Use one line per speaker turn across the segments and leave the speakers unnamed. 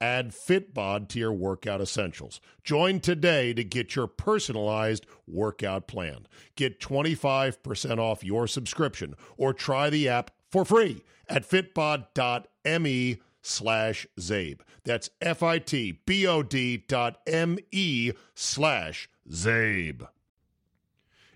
Add Fitbod to your workout essentials. Join today to get your personalized workout plan. Get 25% off your subscription or try the app for free at fitbod.me slash Zabe. That's F-I-T-B-O-D dot M-E slash Zabe.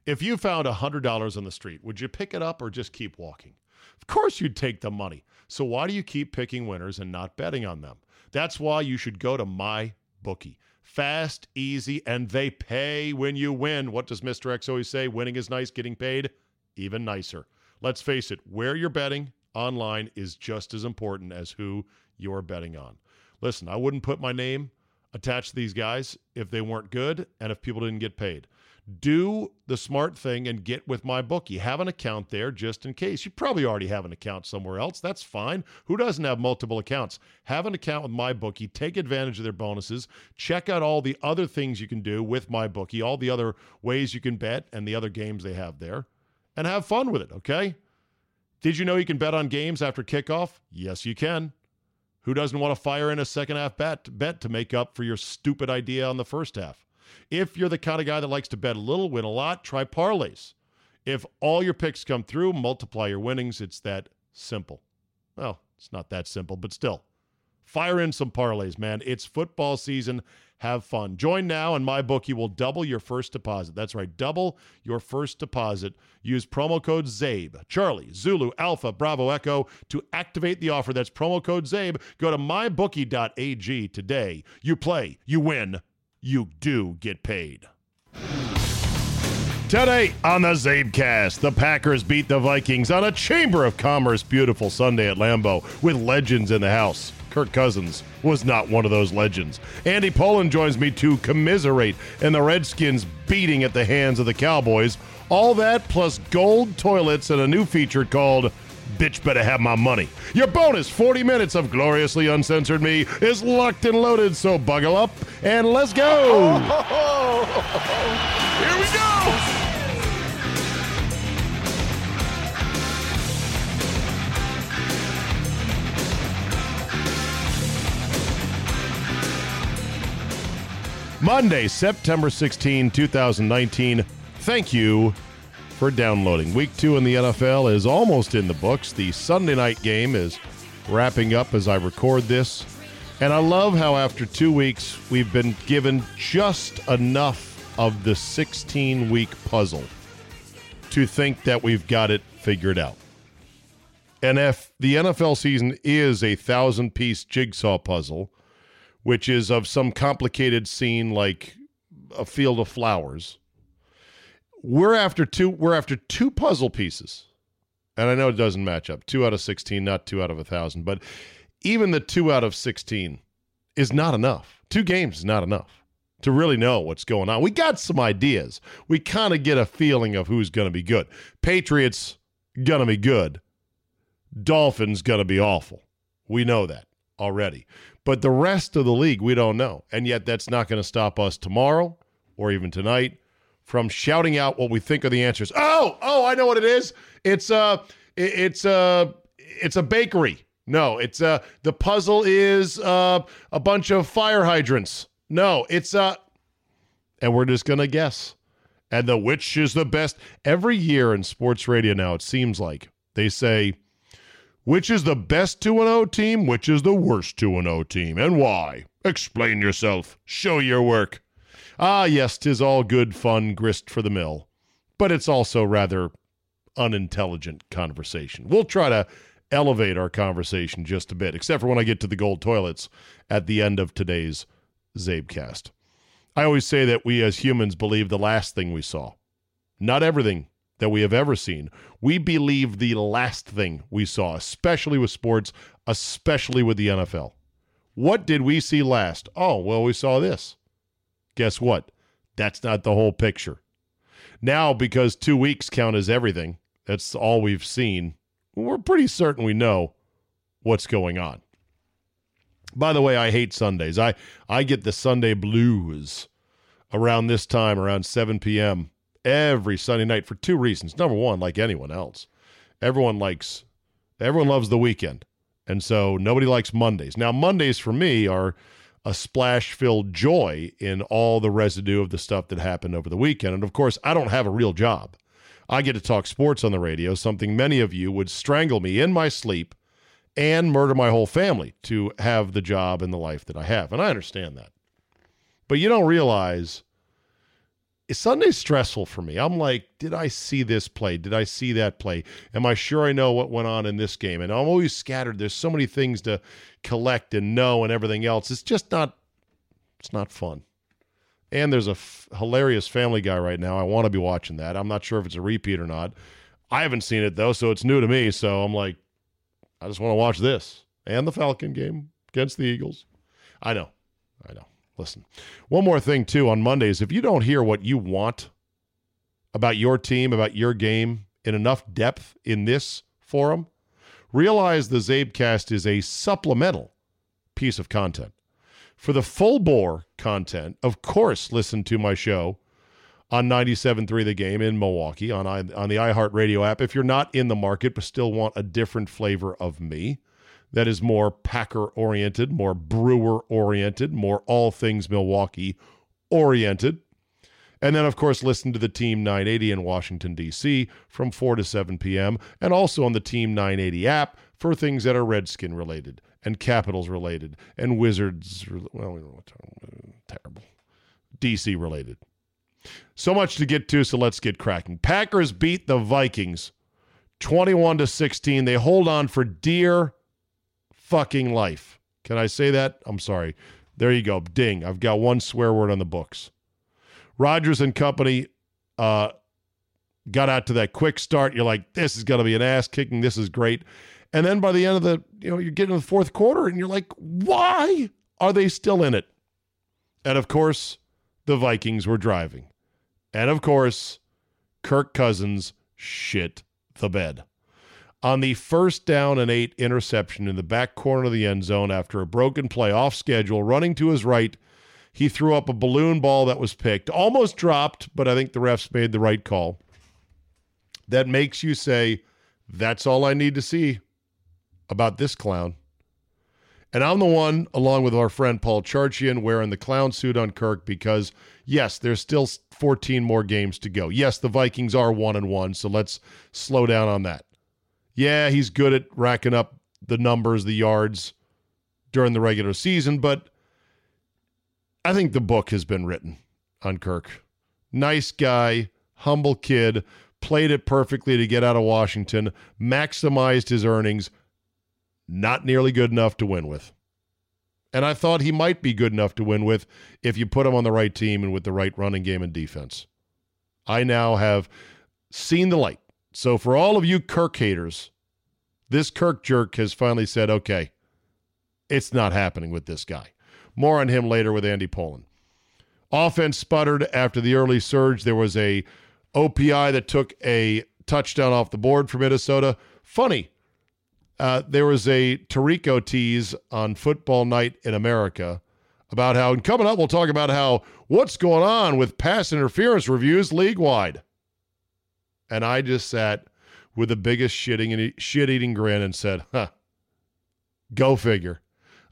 If you found $100 on the street, would you pick it up or just keep walking? Of course you'd take the money. So why do you keep picking winners and not betting on them? That's why you should go to my bookie. Fast, easy, and they pay when you win. What does Mr. X always say? Winning is nice, getting paid even nicer. Let's face it, where you're betting online is just as important as who you're betting on. Listen, I wouldn't put my name attached to these guys if they weren't good and if people didn't get paid do the smart thing and get with my bookie. Have an account there just in case. You probably already have an account somewhere else. That's fine. Who doesn't have multiple accounts? Have an account with my bookie. Take advantage of their bonuses. Check out all the other things you can do with my bookie, all the other ways you can bet and the other games they have there, and have fun with it, okay? Did you know you can bet on games after kickoff? Yes, you can. Who doesn't want to fire in a second half bet bet to make up for your stupid idea on the first half? If you're the kind of guy that likes to bet a little, win a lot, try parlays. If all your picks come through, multiply your winnings. It's that simple. Well, it's not that simple, but still. Fire in some parlays, man. It's football season. Have fun. Join now, and my bookie will double your first deposit. That's right, double your first deposit. Use promo code ZABE, Charlie, Zulu, Alpha, Bravo, Echo to activate the offer. That's promo code ZABE. Go to mybookie.ag today. You play, you win, you do get paid. Today on the Zabecast, the Packers beat the Vikings on a Chamber of Commerce beautiful Sunday at Lambeau with legends in the house. Kirk Cousins was not one of those legends. Andy Pollin joins me to commiserate in the Redskins beating at the hands of the Cowboys. All that plus gold toilets and a new feature called bitch better have my money. Your bonus 40 minutes of gloriously uncensored me is locked and loaded, so buckle up and let's go.
Here we go.
Monday, September 16, 2019. Thank you for downloading. Week two in the NFL is almost in the books. The Sunday night game is wrapping up as I record this. And I love how after two weeks, we've been given just enough of the 16 week puzzle to think that we've got it figured out. And if the NFL season is a thousand piece jigsaw puzzle, which is of some complicated scene like a field of flowers, we're after two we're after two puzzle pieces. And i know it doesn't match up. Two out of 16 not two out of a thousand but even the two out of 16 is not enough. Two games is not enough to really know what's going on. We got some ideas. We kind of get a feeling of who's going to be good. Patriots going to be good. Dolphins going to be awful. We know that already. But the rest of the league we don't know. And yet that's not going to stop us tomorrow or even tonight from shouting out what we think are the answers. Oh, oh, I know what it is. It's uh it's uh it's a bakery. No, it's uh the puzzle is uh a bunch of fire hydrants. No, it's uh and we're just gonna guess. And the which is the best every year in sports radio now, it seems like they say which is the best 2 0 team, which is the worst 2 0 team, and why? Explain yourself. Show your work. Ah, yes, 'tis all good fun, grist for the mill, but it's also rather unintelligent conversation. We'll try to elevate our conversation just a bit, except for when I get to the gold toilets at the end of today's Zabecast. I always say that we as humans believe the last thing we saw, not everything that we have ever seen. We believe the last thing we saw, especially with sports, especially with the NFL. What did we see last? Oh, well, we saw this. Guess what? That's not the whole picture. Now, because two weeks count as everything, that's all we've seen, we're pretty certain we know what's going on. By the way, I hate Sundays. I, I get the Sunday blues around this time, around 7 p.m. every Sunday night for two reasons. Number one, like anyone else, everyone likes, everyone loves the weekend. And so nobody likes Mondays. Now, Mondays for me are a splash filled joy in all the residue of the stuff that happened over the weekend. And of course, I don't have a real job. I get to talk sports on the radio, something many of you would strangle me in my sleep and murder my whole family to have the job and the life that I have. And I understand that. But you don't realize Sunday's stressful for me. I'm like, did I see this play? Did I see that play? Am I sure I know what went on in this game? And I'm always scattered. There's so many things to collect and know and everything else. It's just not it's not fun. And there's a f- hilarious Family Guy right now. I want to be watching that. I'm not sure if it's a repeat or not. I haven't seen it though, so it's new to me. So I'm like, I just want to watch this and the Falcon game against the Eagles. I know, I know. Listen, one more thing too on Mondays. If you don't hear what you want about your team, about your game in enough depth in this forum, realize the Zabecast is a supplemental piece of content. For the full bore content, of course, listen to my show on 97.3 The Game in Milwaukee on, I, on the iHeartRadio app. If you're not in the market but still want a different flavor of me that is more Packer oriented, more Brewer oriented, more all things Milwaukee oriented. And then, of course, listen to the Team 980 in Washington, D.C. from 4 to 7 p.m. and also on the Team 980 app for things that are Redskin related and Capitals related and Wizards, well, terrible, DC related. So much to get to, so let's get cracking. Packers beat the Vikings 21 to 16. They hold on for dear fucking life. Can I say that? I'm sorry. There you go. Ding. I've got one swear word on the books. Rodgers and company uh, got out to that quick start. You're like, this is going to be an ass kicking. This is great. And then by the end of the, you know, you're getting to the fourth quarter and you're like, why are they still in it? And of course, the Vikings were driving. And of course, Kirk Cousins shit the bed. On the first down and eight interception in the back corner of the end zone after a broken play off schedule, running to his right, he threw up a balloon ball that was picked, almost dropped, but I think the refs made the right call. That makes you say, that's all I need to see about this clown. And I'm the one, along with our friend Paul Charchian, wearing the clown suit on Kirk because, yes, there's still 14 more games to go. Yes, the Vikings are one and one, so let's slow down on that. Yeah, he's good at racking up the numbers, the yards during the regular season, but I think the book has been written on Kirk. Nice guy, humble kid, played it perfectly to get out of Washington, maximized his earnings, not nearly good enough to win with. And I thought he might be good enough to win with if you put him on the right team and with the right running game and defense. I now have seen the light. So for all of you Kirk haters, this Kirk jerk has finally said, okay, it's not happening with this guy. More on him later with Andy Pollin. Offense sputtered after the early surge. There was a OPI that took a touchdown off the board for Minnesota. Funny, uh, there was a Tirico tease on Football Night in America about how, and coming up, we'll talk about how what's going on with pass interference reviews league wide. And I just sat with the biggest shitting and shit eating grin and said, huh, go figure.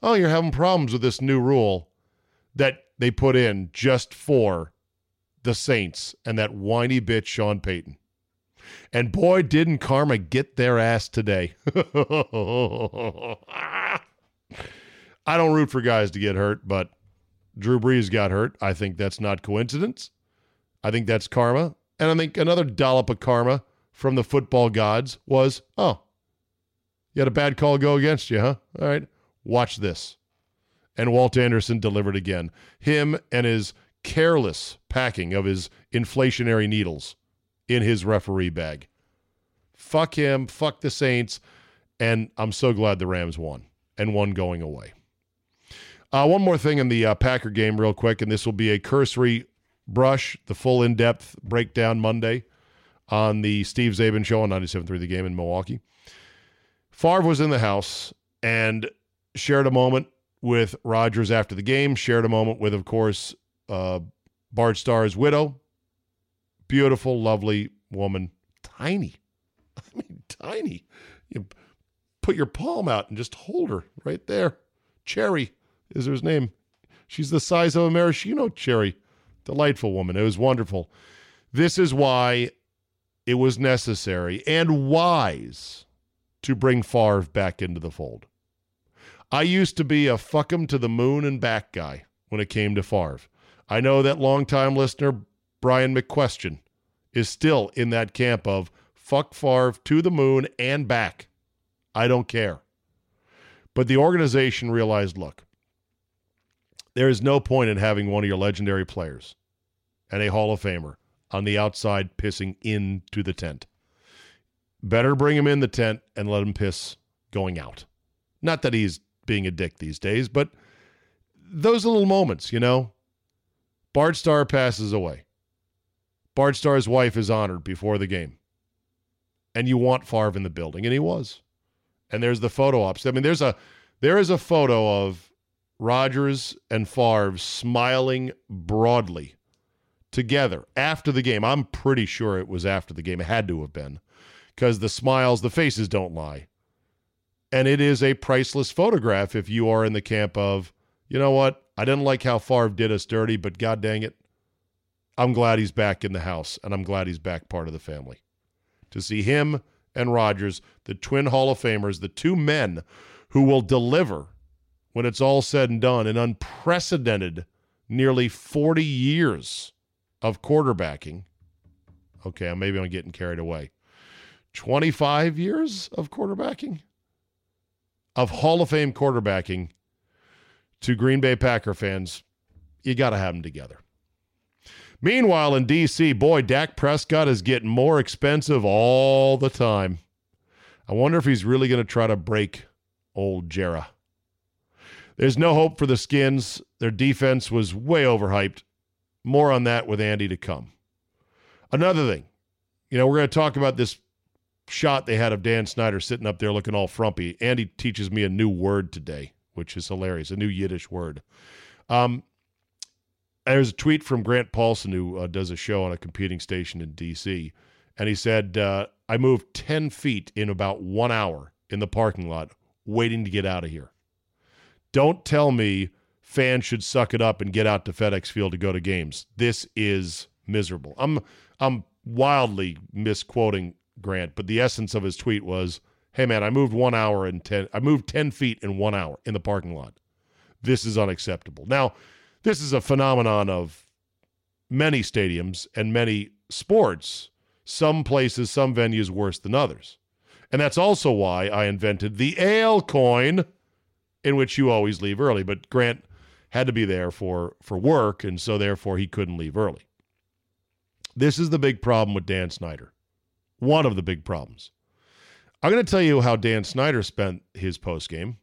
Oh, you're having problems with this new rule that they put in just for the Saints and that whiny bitch Sean Payton. And boy, didn't karma get their ass today. I don't root for guys to get hurt, but Drew Brees got hurt. I think that's not coincidence. I think that's karma. And I think another dollop of karma from the football gods was, oh, you had a bad call go against you, huh? All right, watch this. And Walt Anderson delivered again. Him and his careless packing of his inflationary needles in his referee bag. Fuck him, fuck the Saints, and I'm so glad the Rams won and won going away. Uh, one more thing in the uh, Packer game, real quick, and this will be a cursory brush, the full in depth breakdown Monday on the Steve Czaban show on 97.3 The Game in Milwaukee. Favre was in the house and shared a moment with Rodgers after the game, shared a moment with, of course, uh, Bart Starr's widow. Beautiful, lovely woman. Tiny. I mean, tiny. You put your palm out and just hold her right there. Cherry is her name. She's the size of a maraschino cherry. Delightful woman. It was wonderful. This is why it was necessary and wise to bring Favre back into the fold. I used to be a fuck him to the moon and back guy when it came to Favre. I know that longtime listener Brian McQuestion is still in that camp of fuck Favre to the moon and back. I don't care. But the organization realized look, there is no point in having one of your legendary players and a Hall of Famer on the outside pissing into the tent. Better bring him in the tent and let him piss going out. Not that he's being a dick these days, but those little moments, you know. Bart Starr passes away. Bart Starr's wife is honored before the game. And you want Favre in the building, and he was. And there's the photo ops. I mean, there's a there is a photo of Rodgers and Favre smiling broadly together after the game. I'm pretty sure it was after the game. It had to have been because the smiles, the faces don't lie. And it is a priceless photograph if you are in the camp of, you know what? I didn't like how Favre did us dirty, but god dang it. I'm glad he's back in the house and I'm glad he's back part of the family. To see him and Rodgers, the twin Hall of Famers, the two men who will deliver when it's all said and done, an unprecedented nearly 40 years of quarterbacking. Okay, maybe I'm getting carried away. 25 years of quarterbacking, of Hall of Fame quarterbacking to Green Bay Packer fans. You got to have them together. Meanwhile, in D.C., boy, Dak Prescott is getting more expensive all the time. I wonder if he's really going to try to break old Jera. There's no hope for the Skins. Their defense was way overhyped. More on that with Andy to come. Another thing, you know, we're going to talk about this shot they had of Dan Snyder sitting up there looking all frumpy. Andy teaches me a new word today, which is hilarious, a new Yiddish word. Um, there's a tweet from Grant Paulsen, who uh, does a show on a competing station in D.C., and he said, uh, I moved 10 feet in about one hour in the parking lot waiting to get out of here. Don't tell me fans should suck it up and get out to FedEx Field to go to games. This is miserable. I'm I'm wildly misquoting Grant, but the essence of his tweet was, "Hey man, I moved one hour and ten. I moved ten feet in one hour in the parking lot. This is unacceptable." Now, this is a phenomenon of many stadiums and many sports. Some places, some venues worse than others. And that's also why I invented the ale coin in which you always leave early. But Grant had to be there for for work, and so therefore he couldn't leave early. This is the big problem with Dan Snyder. One of the big problems. I'm going to tell you how Dan Snyder spent his post game.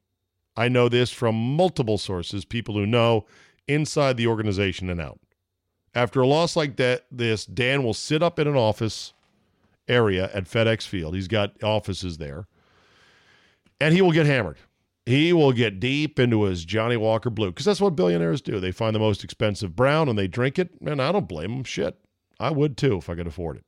I know this from multiple sources, people who know inside the organization and out. After a loss like that, this Dan will sit up in an office area at FedEx Field. He's got offices there, and he will get hammered he will get deep into his Johnnie Walker Blue because that's what billionaires do. They find the most expensive brown and they drink it, and I don't blame them. Shit, I would too if I could afford it.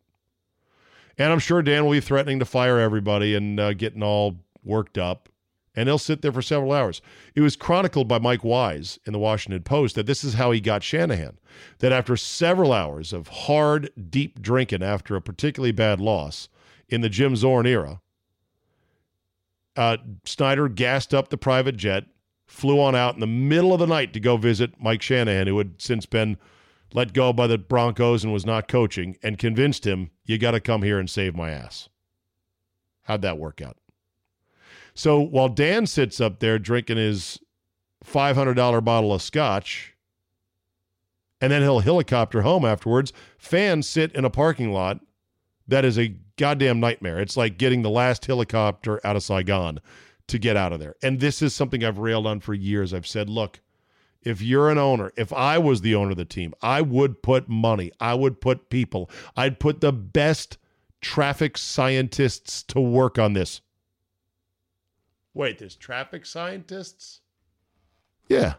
And I'm sure Dan will be threatening to fire everybody and uh, getting all worked up, and he'll sit there for several hours. It was chronicled by Mike Wise in the Washington Post that this is how he got Shanahan. That after several hours of hard, deep drinking after a particularly bad loss in the Jim Zorn era, uh, Snyder gassed up the private jet, flew on out in the middle of the night to go visit Mike Shanahan, who had since been let go by the Broncos and was not coaching, and convinced him, you got to come here and save my ass. How'd that work out? So while Dan sits up there drinking his $500 bottle of scotch and then he'll helicopter home afterwards. Fans sit in a parking lot that is a goddamn nightmare. It's like getting the last helicopter out of Saigon to get out of there. And this is something I've railed on for years. I've said, look, if you're an owner, if I was the owner of the team, I would put money, I would put people, I'd put the best traffic scientists to work on this. Wait, there's traffic scientists? Yeah.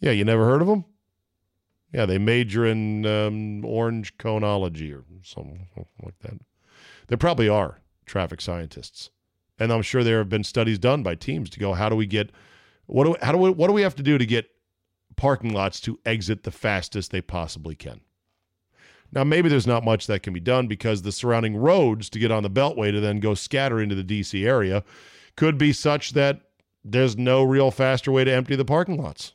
Yeah, you never heard of them? Yeah, they major in um, orange conology or something like that. There probably are traffic scientists. And I'm sure there have been studies done by teams to go, how do we get what do how do we what do we have to do to get parking lots to exit the fastest they possibly can? Now maybe there's not much that can be done because the surrounding roads to get on the beltway to then go scatter into the DC area could be such that there's no real faster way to empty the parking lots.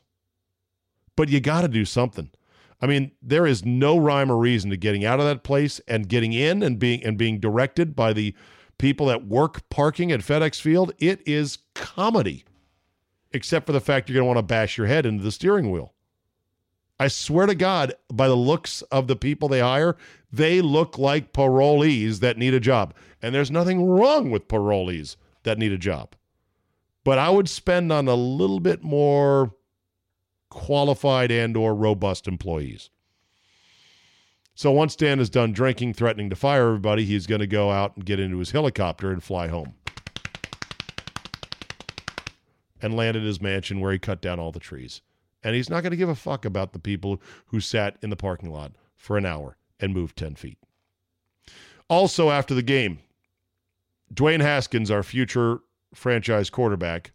But you got to do something. I mean, there is no rhyme or reason to getting out of that place and getting in and being and being directed by the people that work parking at FedEx Field. It is comedy, except for the fact you're going to want to bash your head into the steering wheel. I swear to God, by the looks of the people they hire, they look like parolees that need a job. And there's nothing wrong with parolees that need a job. But I would spend on a little bit more qualified and or robust employees. So once Dan is done drinking, threatening to fire everybody, he's going to go out and get into his helicopter and fly home. And land at his mansion where he cut down all the trees. And he's not going to give a fuck about the people who sat in the parking lot for an hour and moved 10 feet. Also, after the game, Dwayne Haskins, our future franchise quarterback,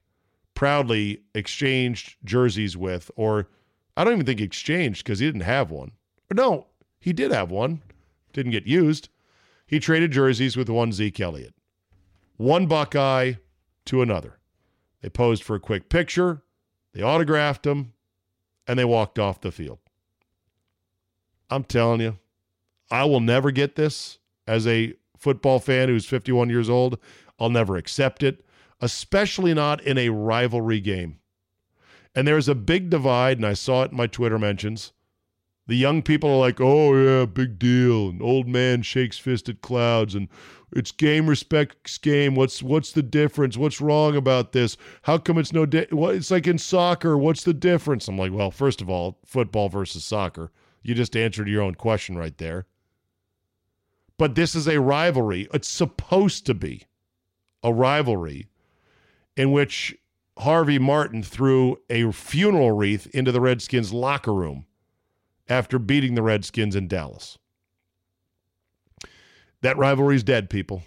proudly exchanged jerseys with, or I don't even think exchanged because he didn't have one. Or no, he did have one, didn't get used. He traded jerseys with one Zeke Elliott, one Buckeye to another. They posed for a quick picture, they autographed him, and they walked off the field. I'm telling you, I will never get this as a football fan who's 51 years old. I'll never accept it especially not in a rivalry game. And there's a big divide, and I saw it in my Twitter mentions. The young people are like, oh, yeah, big deal. And old man shakes fist at clouds. And it's game respects game. What's what's the difference? What's wrong about this? How come it's no di- it's like in soccer? What's the difference? I'm like, well, first of all, football versus soccer. You just answered your own question right there. But this is a rivalry. It's supposed to be a rivalry in which Harvey Martin threw a funeral wreath into the Redskins locker room after beating the Redskins in Dallas. That rivalry's dead, people.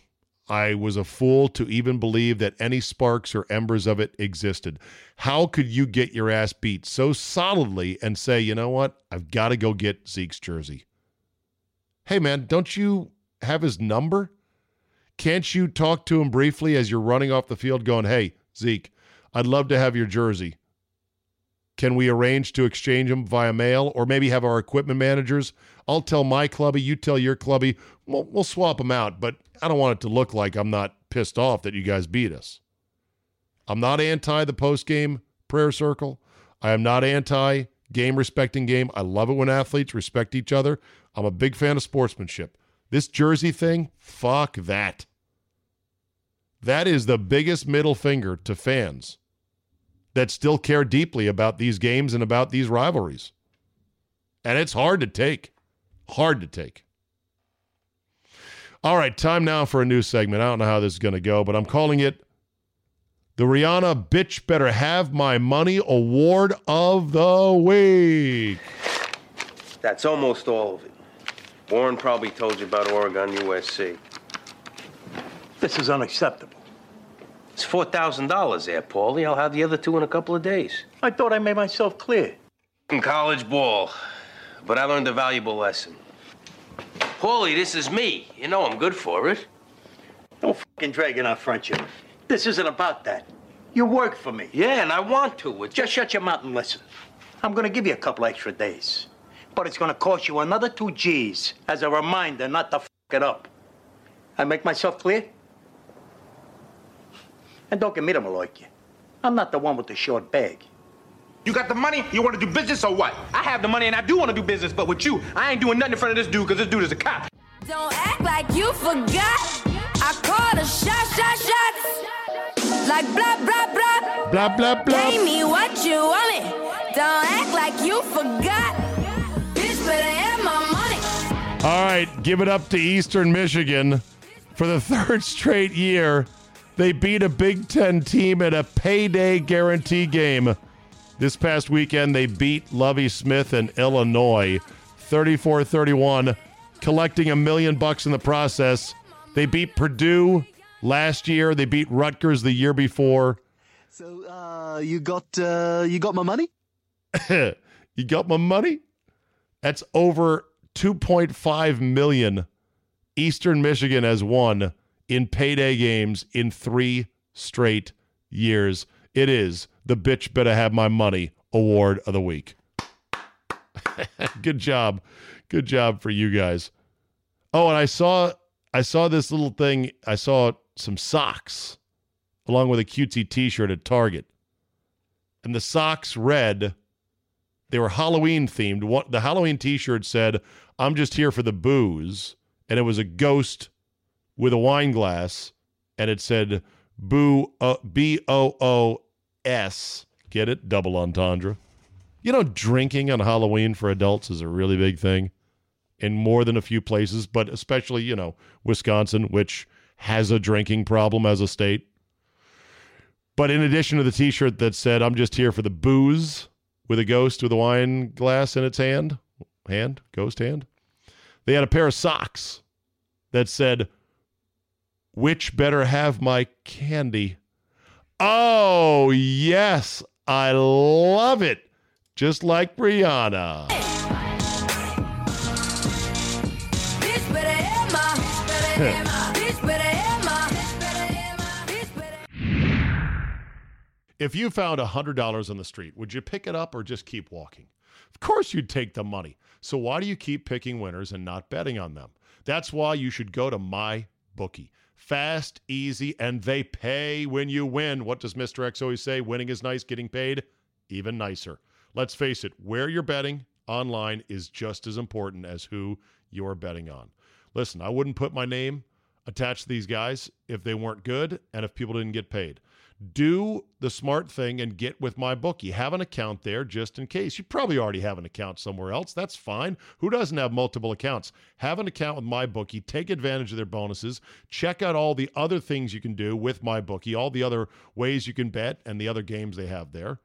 I was a fool to even believe that any sparks or embers of it existed. How could you get your ass beat so solidly and say, you know what? I've got to go get Zeke's jersey. Hey, man, don't you have his number? Can't you talk to him briefly as you're running off the field going, hey, Zeke, I'd love to have your jersey. Can we arrange to exchange them via mail or maybe have our equipment managers? I'll tell my clubby, you tell your clubby. We'll, we'll swap them out, but I don't want it to look like I'm not pissed off that you guys beat us. I'm not anti the post game prayer circle. I am not anti game respecting game. I love it when athletes respect each other. I'm a big fan of sportsmanship. This jersey thing, fuck that. That is the biggest middle finger to fans that still care deeply about these games and about these rivalries. And it's hard to take. Hard to take. All right, time now for a new segment. I don't know how this is going to go, but I'm calling it the Rihanna Bitch Better Have My Money Award of the Week.
That's almost all of it. Warren probably told you about Oregon USC.
This is unacceptable.
It's $4,000 there, Paulie. I'll have the other two in a couple of days.
I thought I made myself clear.
In college ball, but I learned a valuable lesson. Paulie, this is me. You know I'm good for it.
Don't fucking drag in our friendship. This isn't about that. You work for me.
Yeah, and I want to.
Just shut your mouth and listen. I'm gonna give you a couple extra days. But it's gonna cost you another two G's as a reminder not to fuck it up. I make myself clear? And don't get me to like you. I'm not the one with the short bag.
You got the money? You want to do business or what?
I have the money and I do want to do business, but with you, I ain't doing nothing in front of this dude because this dude is a cop.
Don't act like you forgot. I called a shot, shot, shots. Like blah, blah, blah.
Blah, blah, blah.
Pay me what you want me. Don't act like you forgot.
All right, give it up to Eastern Michigan. For the third straight year, they beat a Big Ten team at a payday guarantee game. This past weekend, they beat Lovie Smith in Illinois 34 31, collecting a million bucks in the process. They beat Purdue last year, they beat Rutgers the year before.
So uh, you got uh, you got my money?
you got my money? That's over 2.5 million Eastern Michigan has won in payday games in three straight years. It is the bitch better have my money award of the week. Good job. Good job for you guys. Oh, and I saw I saw this little thing. I saw some socks along with a cutesy t-shirt at Target. And the socks read they were Halloween themed. The Halloween t-shirt said, "I'm just here for the booze." And it was a ghost with a wine glass and it said boo uh, B O O S. Get it? Double entendre. You know, drinking on Halloween for adults is a really big thing in more than a few places, but especially, you know, Wisconsin, which has a drinking problem as a state. But in addition to the t shirt that said, I'm just here for the booze with a ghost with a wine glass in its hand, hand, ghost hand, they had a pair of socks that said, Witch better have my candy? Oh, yes. I love it. Just like Brianna. If you found $100 on the street, would you pick it up or just keep walking? Of course, you'd take the money. So, why do you keep picking winners and not betting on them? That's why you should go to my bookie. Fast, easy, and they pay when you win. What does Mr. X always say? Winning is nice, getting paid even nicer. Let's face it, where you're betting online is just as important as who you're betting on. Listen, I wouldn't put my name attached to these guys if they weren't good and if people didn't get paid. Do the smart thing and get with my bookie. Have an account there just in case. You probably already have an account somewhere else. That's fine. Who doesn't have multiple accounts? Have an account with my bookie. Take advantage of their bonuses. Check out all the other things you can do with my bookie, all the other ways you can bet and the other games they have there.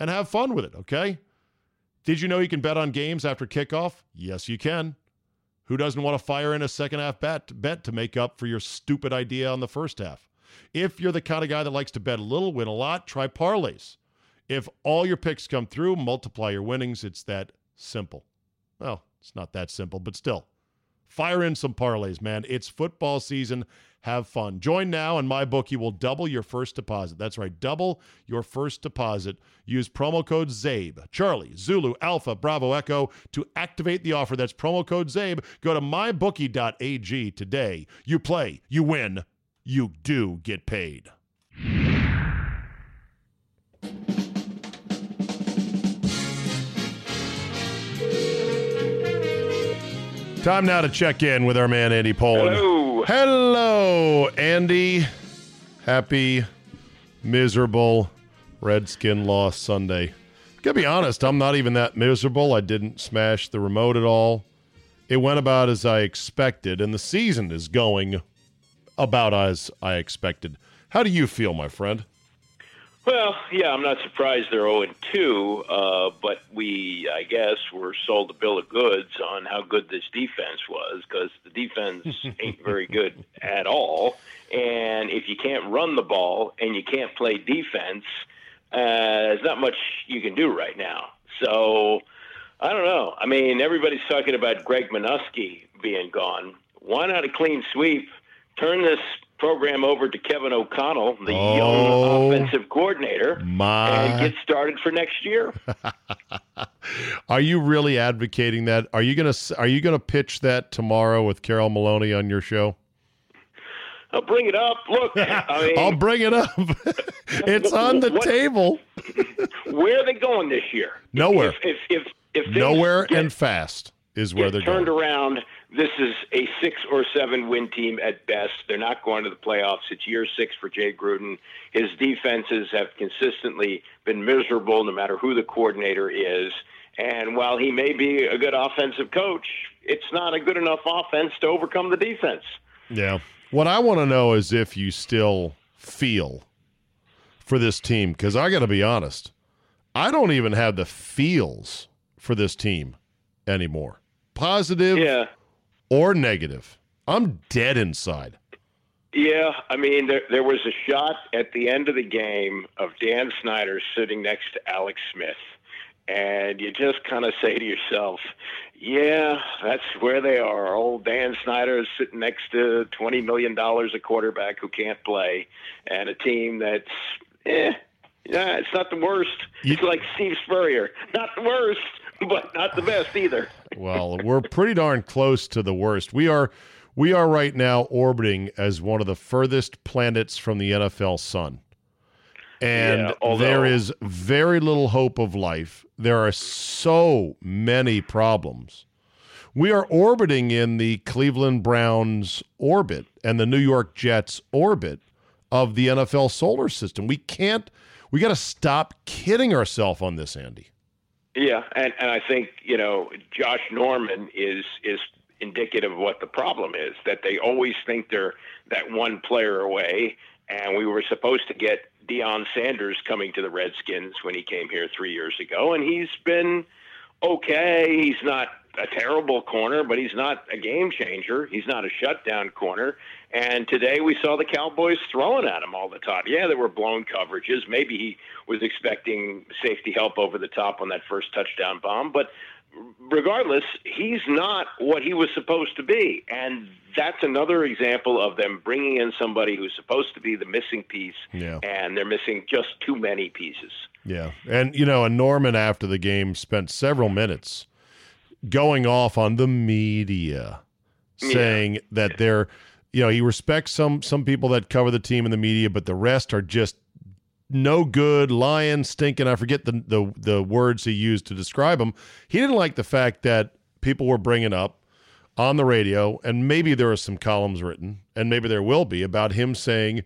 And have fun with it, okay? Did you know you can bet on games after kickoff? Yes, you can. Who doesn't want to fire in a second half bet bet to make up for your stupid idea on the first half? If you're the kind of guy that likes to bet a little, win a lot, try parlays. If all your picks come through, multiply your winnings. It's that simple. Well, it's not that simple, but still. Fire in some parlays, man. It's football season. Have fun. Join now, and my bookie will double your first deposit. That's right, double your first deposit. Use promo code ZABE, Charlie, Zulu, Alpha, Bravo, Echo to activate the offer. That's promo code ZABE. Go to mybookie.ag today. You play, you win, you do get paid. Time now to check in with our man Andy Pollin.
Hello.
Hello, Andy. Happy, miserable Redskin loss Sunday. Gotta be honest, I'm not even that miserable. I didn't smash the remote at all. It went about as I expected, and the season is going about as I expected. How do you feel, my friend?
Well, yeah, I'm not surprised they're 0 2, uh, but we, I guess, were sold a bill of goods on how good this defense was because the defense ain't very good at all. And if you can't run the ball and you can't play defense, uh, there's not much you can do right now. So I don't know. I mean, everybody's talking about Greg Manusky being gone. Why not a clean sweep? Turn this program over to Kevin O'Connell, the
Oh,
young offensive coordinator,
my.
and get started for next year.
Are you really advocating that? Are you gonna Are you gonna pitch that tomorrow with Carol Maloney on your show?
I'll bring it up. Look, I mean,
I'll bring it up. it's on the
What-
table.
where are they going this year?
Nowhere.
If if if, if things
Nowhere
get-
and fast is where they're
turned
going.
around. This is a six or seven win team at best. They're not going to the playoffs. It's year six for Jay Gruden. His defenses have consistently been miserable, no matter who the coordinator is. And while he may be a good offensive coach, it's not a good enough offense to overcome the defense.
Yeah. What I want to know is if you still feel for this team, because I got to be honest, I don't even have the feels for this team anymore, positive
Yeah.
Or negative. I'm dead inside.
Yeah, I mean, there, there was a shot at the end of the game of Dan Snyder sitting next to Alex Smith. And you just kind of say to yourself, yeah, that's where they are. Old Dan Snyder is sitting next to $20 million a quarterback who can't play, and a team that's, eh, yeah, it's not the worst. You, It's like Steve Spurrier. Not the worst, but not the best either.
Well, we're pretty darn close to the worst. We are we are right now orbiting as one of the furthest planets from the NFL sun. And
Yeah, although-
there is very little hope of life. There are so many problems. We are orbiting in the Cleveland Browns orbit and the New York Jets orbit of the NFL solar system. We can't we got to stop kidding ourselves on this, Andy.
Yeah, and, and I think you know Josh Norman is is indicative of what the problem is that they always think they're that one player away, and we were supposed to get Deion Sanders coming to the Redskins when he came here three years ago, and he's been okay. He's not a terrible corner, but he's not a game changer. He's not a shutdown corner. And today we saw the Cowboys throwing at him all the time. Yeah, there were blown coverages. Maybe he was expecting safety help over the top on that first touchdown bomb, but regardless, he's not what he was supposed to be. And that's another example of them bringing in somebody who's supposed to be the missing piece,
Yeah.
and they're missing just too many pieces.
Yeah. And, you know, and Norman after the game spent several minutes going off on the media saying that they're, you know, he respects some some people that cover the team in the media, but the rest are just no good, lying, stinking. I forget the the the words he used to describe them. He didn't like the fact that people were bringing up on the radio, and maybe there are some columns written, and maybe there will be about him saying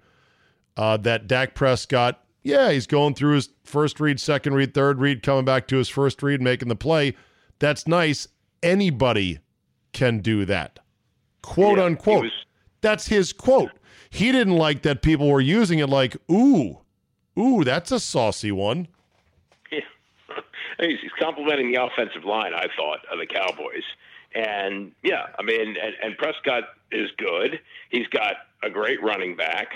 uh, that Dak Prescott, yeah, he's going through his first read, second read, third read, coming back to his first read, making the play. That's nice. Anybody can do that. Quote
Yeah,
unquote.
was-
That's his quote. He didn't like that people were using it like, ooh, ooh, that's a saucy one.
Yeah. he's, complimenting the offensive line, I thought, of the Cowboys. And yeah, I mean, and, and Prescott is good. He's got a great running back,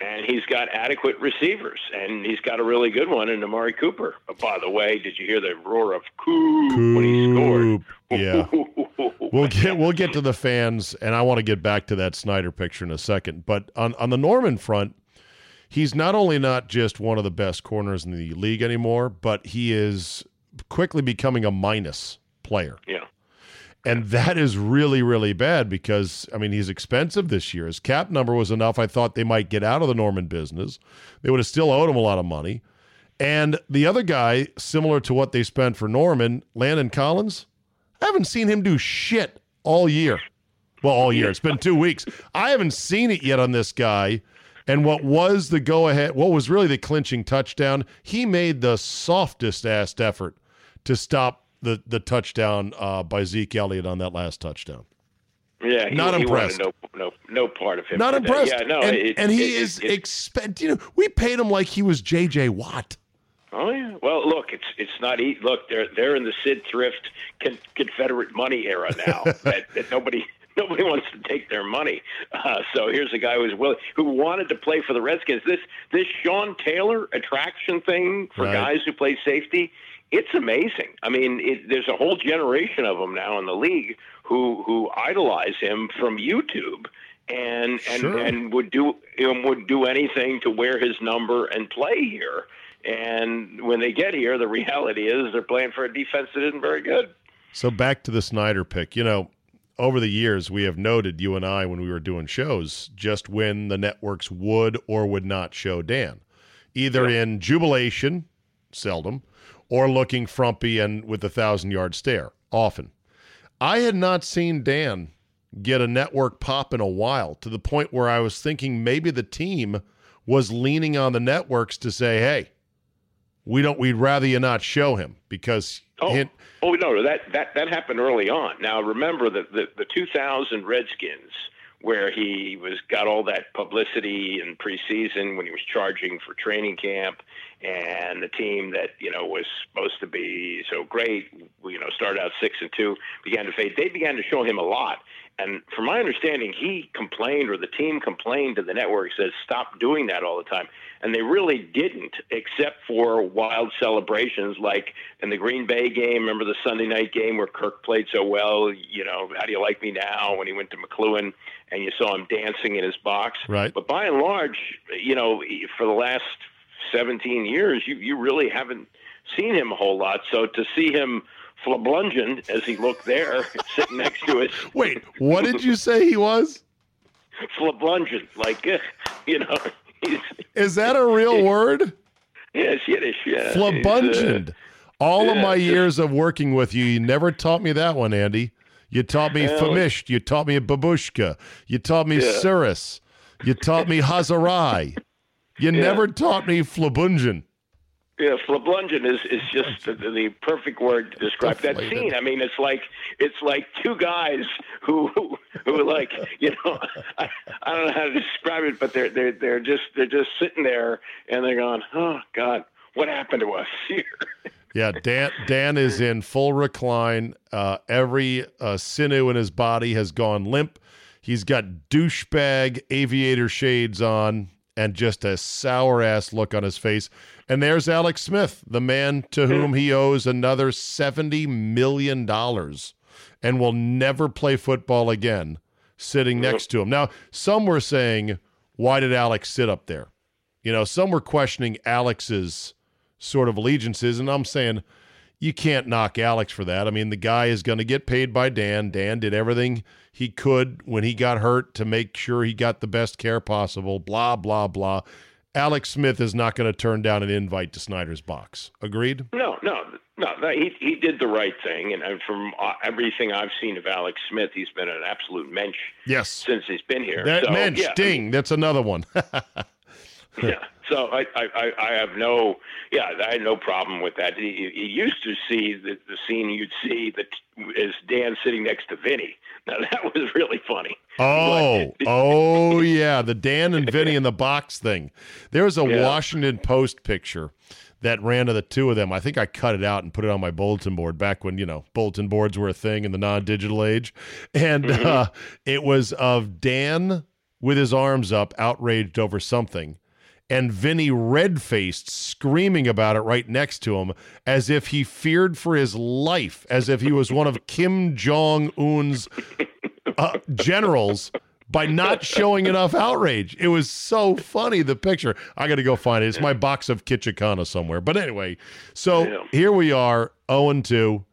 and he's got adequate receivers, and he's got a really good one in Amari Cooper. Oh, by the way, did you hear the roar of "Coop" when he scored?
Yeah. We'll get we'll get to the fans, and I want to get back to that Snyder picture in a second. But on on the Norman front, he's not only not just one of the best corners in the league anymore, but he is quickly becoming a minus player.
yeah.
And that is really, really bad because, I mean, he's expensive this year. His cap number was enough. I thought they might get out of the Norman business. They would have still owed him a lot of money. And the other guy, similar to what they spent for Norman, Landon Collins, I haven't seen him do shit all year. Well, all year. It's been two weeks. I haven't seen it yet on this guy. And what was the go ahead, what was really the clinching touchdown, he made the softest ass effort to stop the, the touchdown uh, by Zeke Elliott on that last touchdown.
Yeah, he,
Not
he
impressed.
no, no, no part of him.
Not impressed.
Yeah, no,
and,
it-
and he
it-
is
it-
expen- you know, we paid him like he was JJ Watt.
Oh yeah. Well, look, it's it's not easy. Look, they're they're in the Sid Thrift con- Confederate money era now. that, that nobody nobody wants to take their money. Uh, so here's a guy who's willing, who wanted to play for the Redskins. This this Sean Taylor attraction thing for
Right.
guys who play safety. It's amazing. I mean, it, there's a whole generation of them now in the league who who idolize him from YouTube and and
Sure.
and would do and would do anything to wear his number and play here. And when they get here, the reality is they're playing for a defense that isn't very good.
So back to the Snyder pick. You know, over the years, we have noted, you and I, when we were doing shows, just when the networks would or would not show Dan, either in jubilation, seldom, or looking frumpy and with a thousand yard stare, often. I had not seen Dan get a network pop in a while to the point where I was thinking maybe the team was leaning on the networks to say, hey, we don't, we'd rather you not show him because
Oh,
hint,
oh no, that that that happened early on. Now remember the the, the 2000 Redskins, where he was got all that publicity in preseason when he was charging for training camp, and the team that you know was supposed to be so great, you know, started out six and two, began to fade. They began to show him a lot, and from my understanding, he complained or the team complained to the network says stop doing that all the time, and they really didn't, except for wild celebrations like in the Green Bay game. Remember the Sunday night game where Kirk played so well? You know, how do you like me now? When he went to McLuhan and you saw him dancing in his box.
Right.
But by and large, you know, for the last 17 years, you you really haven't seen him a whole lot. So to see him flablungent as he looked there, sitting next to us,
wait, what did you say he was?
flablungent, like eh, you know,
Is that a real word?
yeah, it's Yiddish, yeah. He's, uh.
All of my years of working with you, you never taught me that one, Andy. You taught me
Well-
famished. You taught me babushka. You taught me
Yeah.
tsuris. You taught me hazarai. You never taught me flabunjan.
Yeah, flablungent is, is just the, the perfect word to describe that scene. I mean, it's like it's like two guys who who, who are like you know I, I don't know how to describe it, but they're they're they're just they're just sitting there and they're going, oh God, what happened to us here?
Yeah, Dan Dan is in full recline. Uh, every uh, sinew in his body has gone limp. He's got douchebag aviator shades on and just a sour ass look on his face. And there's Alex Smith, the man to whom he owes another $70 million and will never play football again, sitting next to him. Now, some were saying, why did Alex sit up there? You know, some were questioning Alex's sort of allegiances, and I'm saying you can't knock Alex for that. I mean, the guy is going to get paid by Dan. Dan did everything he could when he got hurt to make sure he got the best care possible, blah, blah, blah. Alex Smith is not going to turn down an invite to Snyder's box. Agreed?
No, no, no. no he he did the right thing, and, and from uh, everything I've seen of Alex Smith, he's been an absolute mensch
Yes.
since he's been here.
That
so,
mensch,
yeah,
ding. That's another one.
Yeah. So I, I, I- have no, yeah, I had no problem with that. You, you used to see the, the scene you'd see that is Dan sitting next to Vinny. Now that was really funny.
Oh, oh yeah, the Dan and Vinny in the box thing. There was a
Yeah.
Washington Post picture that ran of the two of them. I think I cut it out and put it on my bulletin board back when you know bulletin boards were a thing in the non-digital age, and uh, it was of Dan with his arms up, outraged over something. And Vinny red faced, screaming about it right next to him, as if he feared for his life, as if he was one of Kim Jong Un's uh, generals by not showing enough outrage. It was so funny, the picture. I got to go find it. It's my box of Kitchikana somewhere. But anyway, so
Yeah.
here we are, 0 2,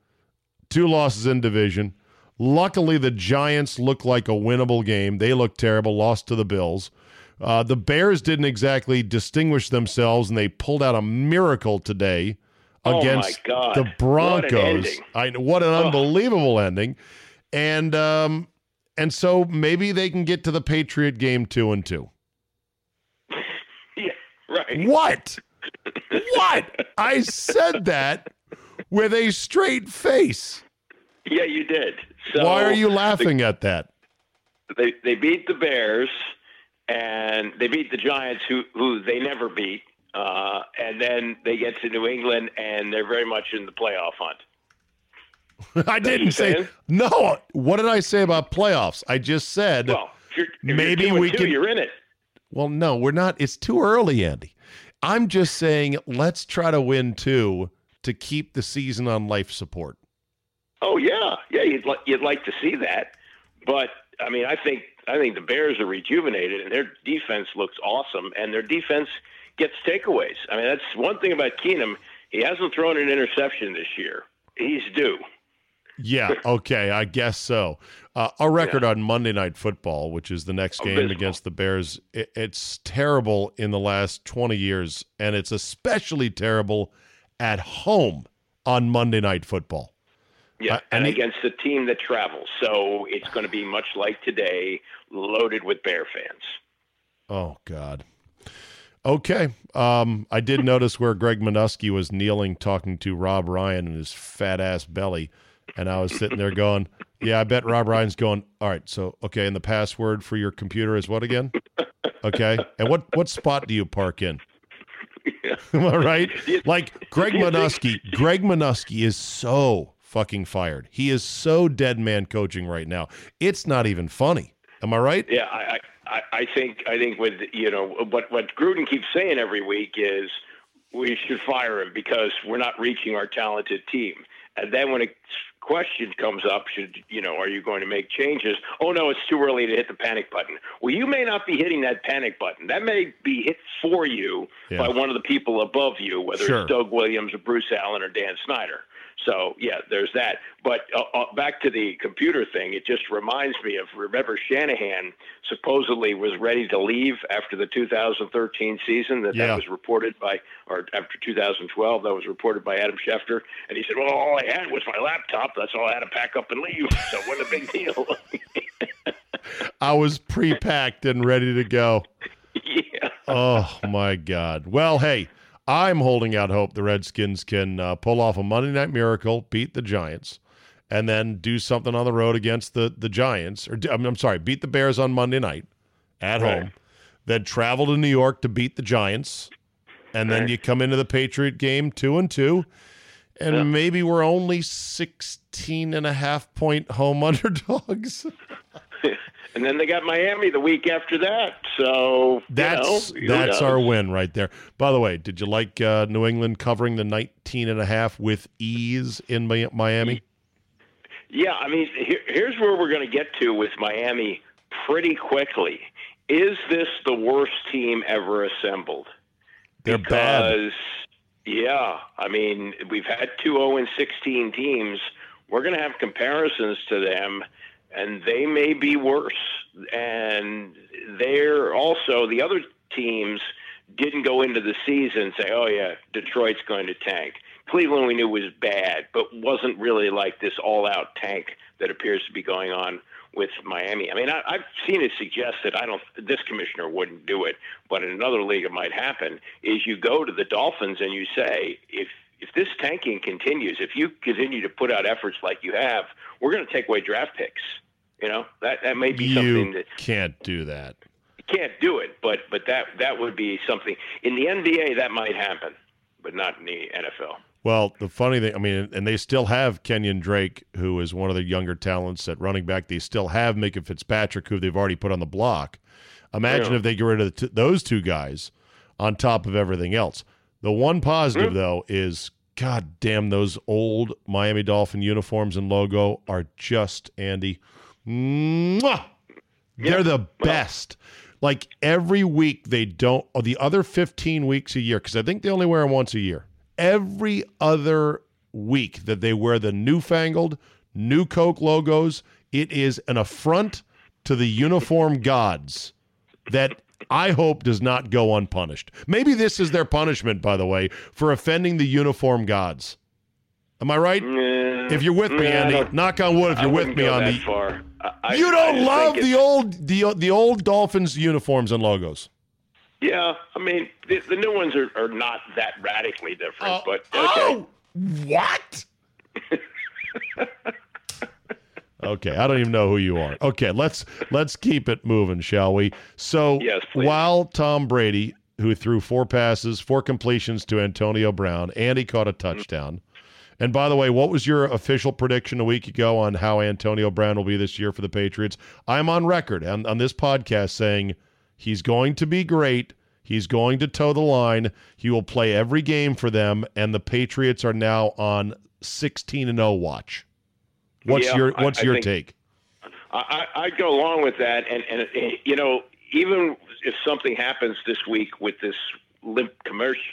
two losses in division. Luckily, the Giants look like a winnable game. They look terrible, lost to the Bills. Uh, the Bears didn't exactly distinguish themselves, and they pulled out a miracle today
Oh,
against
God.
the
What an
Broncos. I what an unbelievable ending, and um, and so maybe they can get to the Patriot game two and two.
Yeah, right.
What? what? I said that with a straight face.
Yeah, you did. So
Why are you laughing at that?
They they beat the Bears, and they beat the Giants, who who they never beat. Uh, and then they get to New England, and they're very much in the playoff hunt.
I didn't say
saying?
no. What did I say about playoffs? I just said
Well, if if
Maybe
you're two and
we
two,
can-
You're in it.
Well, no, we're not. It's too early, Andy. I'm just saying let's try to win two to keep the season on life support.
Oh yeah, yeah. You'd li- you'd like to see that, but I mean, I think I think the Bears are rejuvenated, and their defense looks awesome, and their defense gets takeaways. I mean, that's one thing about Keenum. He hasn't thrown an interception this year. He's due.
Yeah, okay, I guess so. Uh, our record on Monday Night Football, which is the next game
Abysmal.
against the Bears, it, it's terrible in the last 20 years, and it's especially terrible at home on Monday Night Football.
Yeah,
Uh,
and
and
against the team that travels. So it's going to be much like today, loaded with Bear fans.
Oh, God. Okay. Um, I did notice where Greg Manusky was kneeling talking to Rob Ryan in his fat ass belly. And I was sitting there going, Yeah, I bet Rob Ryan's going, All right, so okay, and the password for your computer is what again? Okay. And what what spot do you park in? Am I right? Like Greg Manusky, Greg Manusky is so fucking fired. He is so dead man coaching right now. It's not even funny. Am I right?
Yeah, I, I, I think I think with you know what what Gruden keeps saying every week is we should fire him because we're not reaching our talented team. And then when a question comes up, should you know, are you going to make changes? Oh no, it's too early to hit the panic button. Well, you may not be hitting that panic button. That may be hit for you
Yeah.
by one of the people above you, whether
Sure.
it's Doug Williams or Bruce Allen or Dan Snyder. So yeah, there's that. But uh, uh, back to the computer thing, it just reminds me of remember Shanahan supposedly was ready to leave after the 2013 season. That
Yeah.
that was reported by, or after 2012, that was reported by Adam Schefter, and he said, "Well, all I had was my laptop. That's all I had to pack up and leave. So what a big deal."
I was pre-packed and ready to go.
yeah.
Oh my God. Well, hey, I'm holding out hope the Redskins can uh, pull off a Monday Night Miracle, beat the Giants, and then do something on the road against the the Giants. Or I'm, I'm sorry, beat the Bears on Monday night at
Right.
home, then travel to New York to beat the Giants, and then you come into the Patriot game two and two. And maybe we're only 16 and a half point home underdogs.
And then they got Miami the week after that. So
That's
you know,
that's our win right there. By the way, did you like uh, New England covering the 19 and a half with ease in Miami?
Yeah, I mean, here, here's where we're going to get to with Miami pretty quickly. Is this the worst team ever assembled?
They're bad.
yeah, I mean, we've had two 0 and 16 teams. We're going to have comparisons to them, and they may be worse. And they're also, the other teams didn't go into the season and say, oh, yeah, Detroit's going to tank. Cleveland we knew was bad, but wasn't really like this all out tank that appears to be going on with Miami. I mean, I, I've seen it suggested. I don't. This commissioner wouldn't do it, but in another league it might happen. Is you go to the Dolphins and you say, if if this tanking continues, if you continue to put out efforts like you have, we're going to take away draft picks. You know that that may be something that You
can't do that.
you can't do it, but but that that would be something in the NBA that might happen, but not in the NFL.
Well, the funny thing, I mean, and they still have Kenyon Drake, who is one of the younger talents at running back. They still have Minkah Fitzpatrick, who they've already put on the block. Imagine
Yeah.
if they get rid of the t- those two guys on top of everything else. The one positive, hmm. though, is God damn, those old Miami Dolphin uniforms and logo are just, Andy, mwah! they're the best. Like every week, they don't, or the other 15 weeks a year, because I think they only wear them once a year. Every other week that they wear the newfangled, new Coke logos, it is an affront to the uniform gods that I hope does not go unpunished. Maybe this is their punishment, by the way, for offending the uniform gods. Am I right? If you're with me,
I
Andy, knock on wood if you're with me on the.
far. I-
You don't love the old the the old Dolphins uniforms and logos.
Yeah, I mean the, the new ones are, are not that radically different, uh, but oh, okay.
Oh, what? okay, I don't even know who you are. Okay, let's let's keep it moving, shall we? So,
Yes,
while Tom Brady, who threw four passes, four completions to Antonio Brown, and he caught a mm-hmm. touchdown. And by the way, what was your official prediction a week ago on how Antonio Brown will be this year for the Patriots? I'm on record on, on this podcast saying he's going to be great. He's going to toe the line. He will play every game for them, and the Patriots are now on 16 and 0 watch. What's
Yeah,
your What's
I
your
think-
take?
I, I, I'd go along with that, and and, you know, even if something happens this week with this limp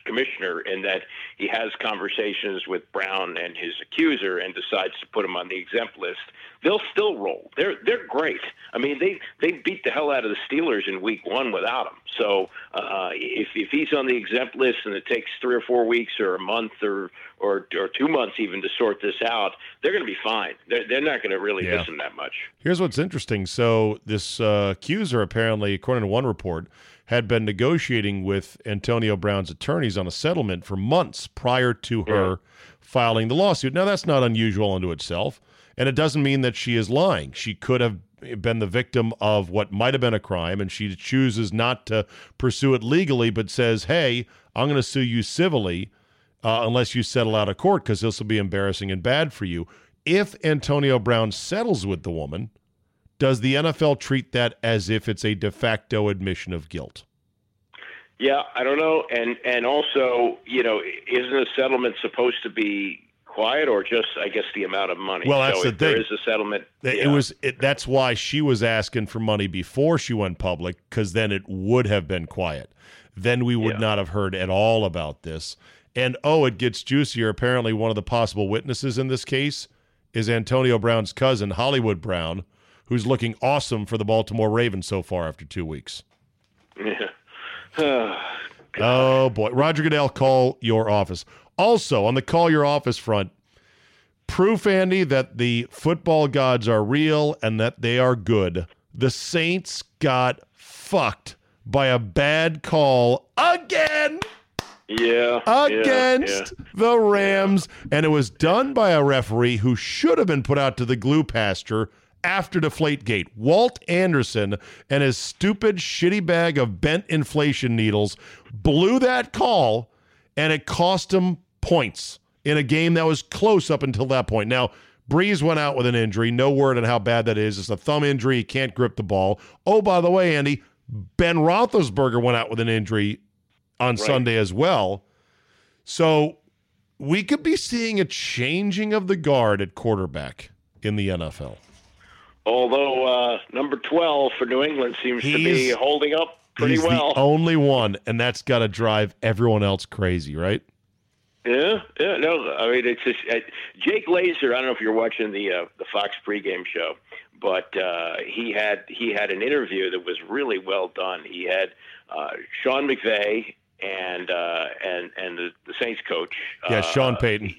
commissioner in that he has conversations with Brown and his accuser and decides to put him on the exempt list, they'll still roll. They're they're great. I mean, they they beat the hell out of the Steelers in Week One without him. So uh, if if he's on the exempt list and it takes three or four weeks or a month or or or two months even to sort this out, they're going to be fine. They're they're not going to really
Yeah.
miss him that much.
Here's what's interesting. So this uh, accuser, apparently, according to one report, had been negotiating with Antonio Brown's attorneys on a settlement for months prior to her filing the lawsuit. Now that's not unusual unto itself, and it doesn't mean that she is lying. She could have been the victim of what might have been a crime, and she chooses not to pursue it legally, but says, "Hey, I'm going to sue you civilly." uh, unless you settle out of court because this will be embarrassing and bad for you. If Antonio Brown settles with the woman, does the NFL treat that as if it's a de facto admission of guilt?
Yeah, I don't know, and and also, you know, isn't a settlement supposed to be quiet or just, I guess, the amount of money?
Well, that's
so
the
if
thing.
is a settlement.
It
yeah.
was it, that's why she was asking for money before she went public because then it would have been quiet. Then we would
Yeah.
not have heard at all about this. And oh, it gets juicier. Apparently, one of the possible witnesses in this case is Antonio Brown's cousin, Hollywood Brown, who's looking awesome for the Baltimore Ravens so far after two weeks.
Yeah.
Oh boy, Roger Goodell, call your office. Also, on the call your office front, proof, Andy, that the football gods are real and that they are good. The Saints got fucked by a bad call again
yeah, yeah,
against the Rams, and it was done by a referee who should have been put out to the glue pasture after Deflategate. Walt Anderson and his stupid, shitty bag of bent inflation needles blew that call, and it cost him points in a game that was close up until that point. Now, Brees went out with an injury. No word on how bad that is. It's a thumb injury. He can't grip the ball. Oh, by the way, Andy, Ben Roethlisberger went out with an injury on Sunday as well. So we could be seeing a changing of the guard at quarterback in the NFL.
Although uh, number twelve for New England seems to be holding up pretty
He's
well.
the only one, and that's got to drive everyone else crazy, right?
Yeah, yeah, no, I mean it's just uh, Jay Glazer. I don't know if you're watching the uh, the Fox pregame show, but uh, he had he had an interview that was really well done. He had uh, Sean McVay and uh, and and the, the Saints coach.
Yeah,
uh,
Sean Payton.
Sean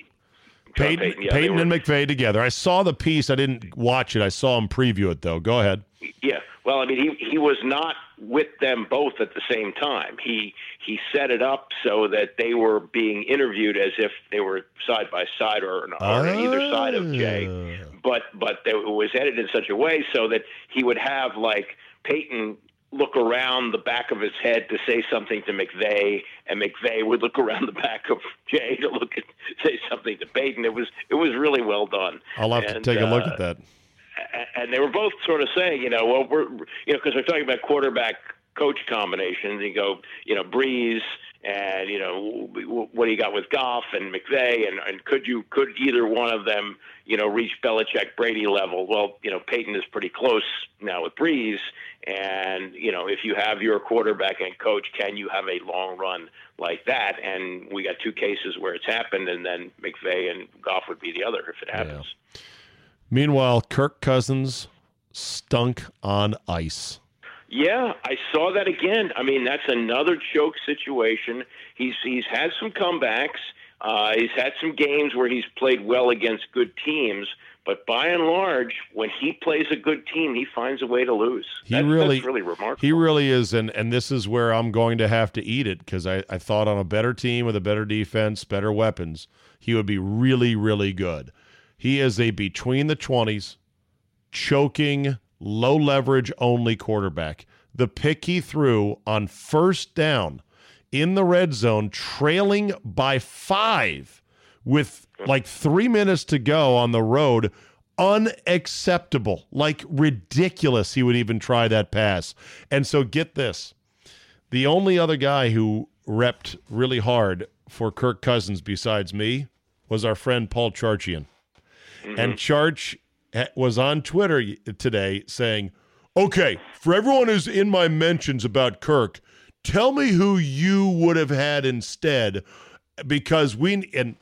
Peyton,
Payton, yeah, Payton
and McVay together. I saw the piece. I didn't watch it. I saw him preview it though. Go ahead.
Yeah. Well, I mean, he he was not with them both at the same time. He he set it up so that they were being interviewed as if they were side by side or, or on either side of Jay.
Ah.
But but it was edited in such a way so that he would have like Payton look around the back of his head to say something to McVay, and McVay would look around the back of Jay to look at say something to Payton. It was it was really well done.
I'll have to take a look
uh,
at that.
and they were both sort of saying, you know, well, we're, you know, because we're talking about quarterback coach combinations. You go, you know, Brees, and you know, what do you got with Goff and McVay, and and could you could either one of them, you know, reach Belichick Brady level? Well, you know, Payton is pretty close now with Brees, and you know, if you have your quarterback and coach, can you have a long run like that? And we got two cases where it's happened, and then McVay and Goff would be the other if it happens.
Meanwhile, Kirk Cousins stunk on ice.
Yeah, I saw that again. I mean, that's another choke situation. He's he's had some comebacks. Uh, he's had some games where he's played well against good teams, but by and large, when he plays a good team, he finds a way to lose.
He
That's-
really,
really remarkable.
He really is, and and this is where I'm going to have to eat it because I, I thought on a better team with a better defense, better weapons, he would be really, really good. He is a between the twenties, choking, low leverage only quarterback. The pick he threw on first down in the red zone, trailing by five with like three minutes to go on the road. Unacceptable, like ridiculous. He would even try that pass. And so, get this the only other guy who repped really hard for Kirk Cousins besides me was our friend Paul Charchian. And mm-hmm. Charch ha- Eh, was on Twitter today saying, okay, for everyone who's in my mentions about Kirk, Tell me who you would have had instead, because we and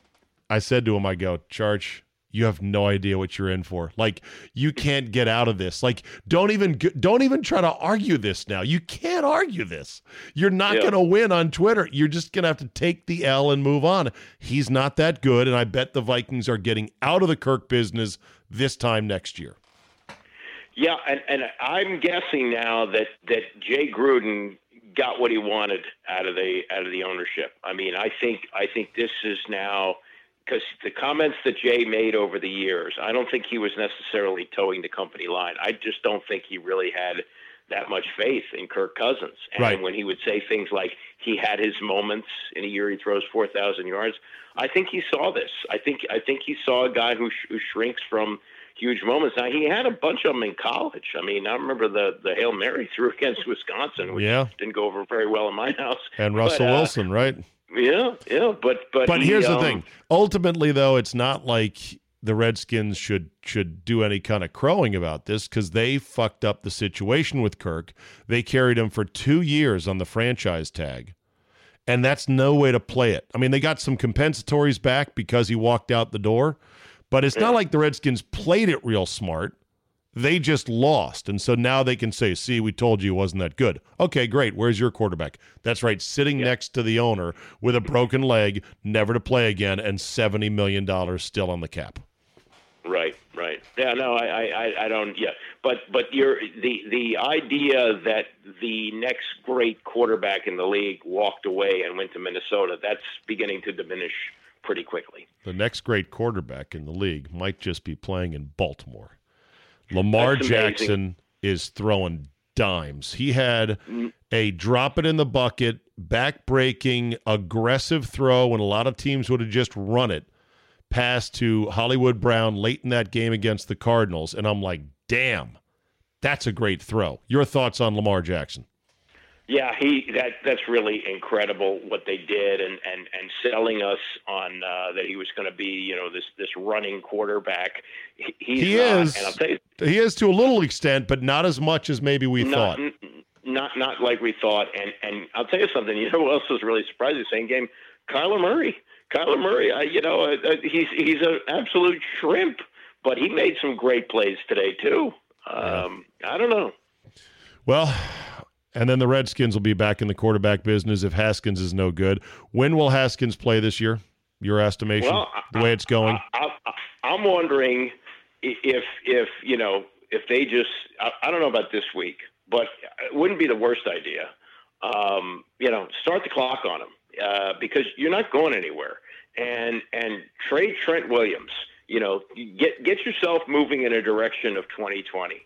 I said to him, I go, Charge, you have no idea what you're in for. Like you can't get out of this. Like don't even don't even try to argue this now. You can't argue this. You're not
Yeah.
going to win on Twitter. You're just going to have to take the L and move on. He's not that good and I bet the Vikings are getting out of the Kirk business this time next year.
Yeah, and, and I'm guessing now that, that Jay Gruden got what he wanted out of the out of the ownership. I mean, I think I think this is now because the comments that Jay made over the years, I don't think he was necessarily toeing the company line. I just don't think he really had that much faith in Kirk Cousins. And
Right.
when he would say things like he had his moments in a year he throws 4,000 yards, I think he saw this. I think I think he saw a guy who, sh- who shrinks from huge moments. Now he had a bunch of them in college. I mean, I remember the the Hail Mary threw against Wisconsin, which
Yeah.
didn't go over very well in my house.
And
But,
Russell
uh,
Wilson, right?
Yeah, yeah, but but
But
he,
here's the
um,
thing. Ultimately, though, it's not like the Redskins should should do any kind of crowing about this because they fucked up the situation with Kirk. They carried him for two years on the franchise tag, and that's no way to play it. I mean, they got some compensatories back because he walked out the door, but it's not like the Redskins played it real smart. They just lost. And so now they can say, see, we told you it wasn't that good. Okay, great. Where's your quarterback? That's right, sitting next to the owner with a broken leg, never to play again, and $70 million still on the cap.
Right, right. Yeah, no, I, I, I- don't. Yeah, but but you're the the idea that the next great quarterback in the league walked away and went to Minnesota. That's beginning to diminish pretty quickly.
The next great quarterback in the league might just be playing in Baltimore. Lamar Jackson is throwing dimes. He had a drop it in the bucket, back breaking, aggressive throw and a lot of teams would have just run it pass to Hollywood Brown late in that game against the Cardinals. And I'm like, damn, that's a great throw. Your thoughts on Lamar Jackson?
Yeah, he that that's really incredible what they did, and and and selling us on uh, that he was going to be you know this this running quarterback. He,
He
not,
is.
and I'll tell you,
He is to a little extent, but not as much as maybe we
not,
thought.
n- not not like we thought. And and I'll tell you something. You know who else was really surprising? The same game, Kyler Murray. Kyler Murray. I, you know, uh, he's he's an absolute shrimp, but he made some great plays today too. Um, I don't know.
Well, and then the Redskins will be back in the quarterback business if Haskins is no good. When will Haskins play this year? Your estimation,
Well,
the way it's going.
I, I, I'm wondering if if you know if they just I, I don't know about this week, but it wouldn't be the worst idea. Um, you know, start the clock on him uh, because you're not going anywhere, and and trade Trent Williams. You know, get get yourself moving in a direction of 2020,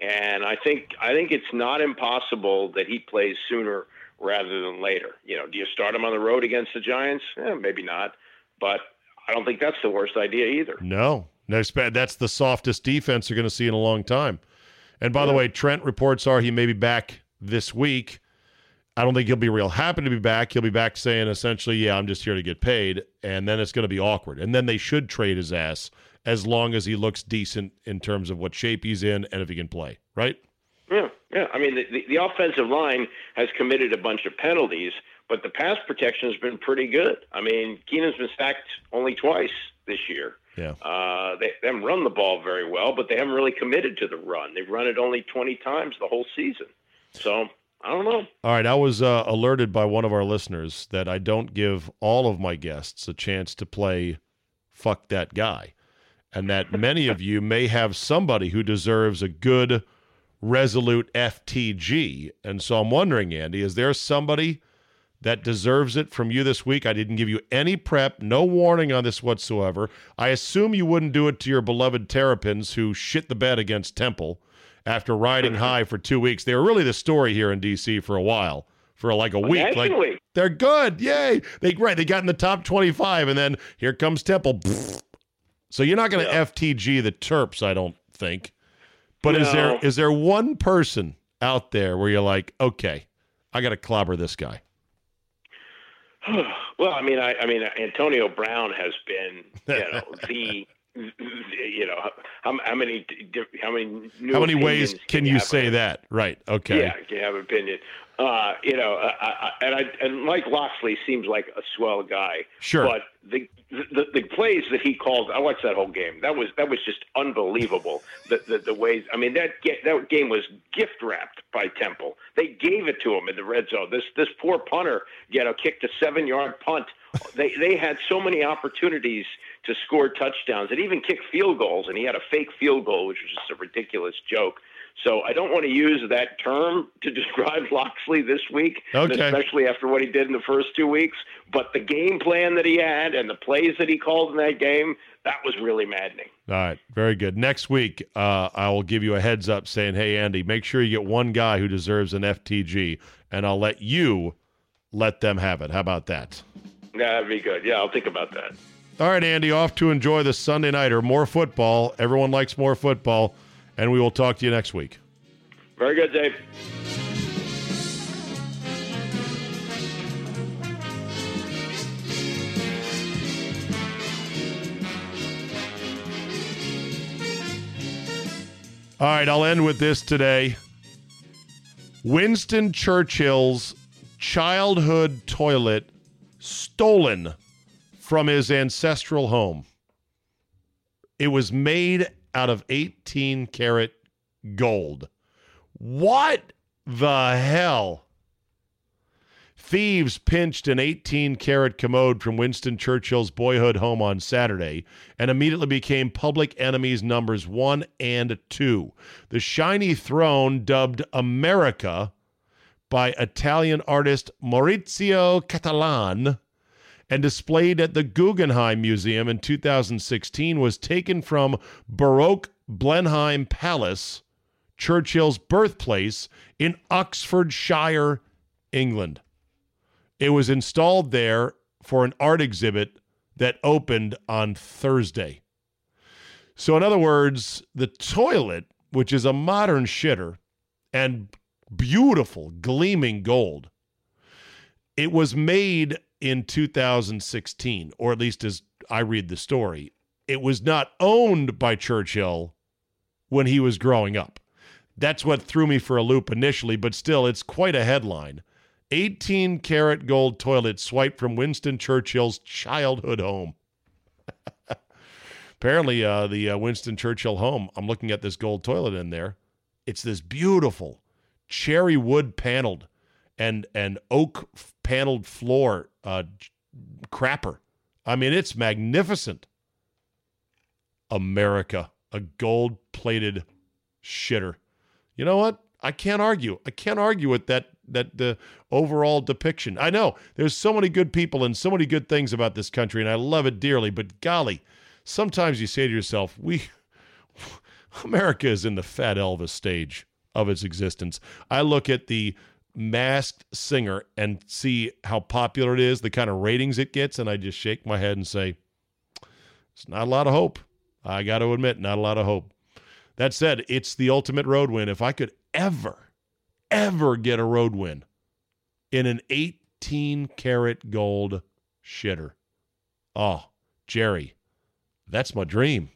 and I think I think it's not impossible that he plays sooner rather than later. You know, do you start him on the road against the Giants? Eh, maybe not, but I don't think that's the worst idea either.
no, no, that's the softest defense you're going to see in a long time. And by the way, Trent reports are he may be back this week. I don't think he'll be real happy to be back. He'll be back saying essentially, "Yeah, I'm just here to get paid," and then it's going to be awkward. And then they should trade his ass as long as he looks decent in terms of what shape he's in and if he can play. Right?
Yeah, yeah. I mean, the, the, the offensive line has committed a bunch of penalties, but the pass protection has been pretty good. I mean, Keenum's been sacked only twice this year.
Yeah.
Uh, they, they haven't run the ball very well, but they haven't really committed to the run. They've run it only 20 times the whole season. So, I don't know.
All right, I was uh, alerted by one of our listeners that I don't give all of my guests a chance to play fuck that guy. And that many of you may have somebody who deserves a good, resolute FTG. And so I'm wondering, Andy, is there somebody that deserves it from you this week? I didn't give you any prep, no warning on this whatsoever. I assume you wouldn't do it to your beloved Terrapins who shit the bed against Temple after riding high for two weeks. They were really the story here in DC for a while, for like a oh, week. Like they're good, yay! They right, they got in the top twenty-five, and then here comes Temple. So you're not going to FTG the Terps, I don't think. But is there
No.
is there one person out there where you're like, okay, I got to clobber this guy?
Well, I mean, I, I mean, Antonio Brown has been, you know, the you know how, how many how many new
How many ways can you say that? Right. Okay.
Yeah, you have an opinion. Uh, you know, I, I, and I, and Mike Locksley seems like a swell guy.
Sure.
But the, the the plays that he called, I watched that whole game. That was that was just unbelievable. The the, the ways, I mean, that ga- that game was gift wrapped by Temple. They gave it to him in the red zone. This this poor punter, you know, kicked a seven yard punt. They they had so many opportunities to score touchdowns and even kick field goals, and he had a fake field goal, which was just a ridiculous joke. So I don't want to use that term to describe Locksley this week,
Okay.
especially after what he did in the first two weeks. But the game plan that he had and the plays that he called in that game, that was really maddening.
All right, very good. Next week, uh, I will give you a heads up saying, "Hey, Andy, make sure you get one guy who deserves an FTG, and I'll let you let them have it." How about that?
That'd be good. Yeah, I'll think about that.
All right, Andy, off to enjoy the Sunday nighter. More football. Everyone likes more football, and we will talk to you next week.
Very good, Dave.
All right, I'll end with this today. Winston Churchill's childhood toilet stolen from his ancestral home. It was made out of 18 karat gold. What the hell? Thieves pinched an 18 karat commode from Winston Churchill's boyhood home on Saturday and immediately became public enemies numbers one and two. The shiny throne, dubbed America by Italian artist Maurizio Cattelan and displayed at the Guggenheim Museum in 2016, was taken from Baroque Blenheim Palace, Churchill's birthplace, in Oxfordshire, England. It was installed there for an art exhibit that opened on Thursday. So, in other words, the toilet, which is a modern shitter and beautiful, gleaming gold, it was made in 2016, or at least as I read the story. It was not owned by Churchill when he was growing up. That's what threw me for a loop initially, but still, it's quite a headline. 18 karat gold toilet swiped from Winston Churchill's childhood home. Apparently, uh, the uh, Winston Churchill home, I'm looking at this gold toilet in there. It's this beautiful cherry wood paneled and, and oak paneled floor uh, crapper. I mean, it's magnificent. America, a gold plated shitter. You know what? I can't argue. I can't argue with that that the overall depiction. I know there's so many good people and so many good things about this country, and I love it dearly. But golly, sometimes you say to yourself, "We, America is in the fat Elvis stage of its existence." I look at the Masked Singer and see how popular it is, the kind of ratings it gets, and I just shake my head and say, "It's not a lot of hope." I got to admit, not a lot of hope. That said, it's the ultimate road win. If I could ever, ever get a road win in an 18 karat gold shitter, oh, Jerry, that's my dream.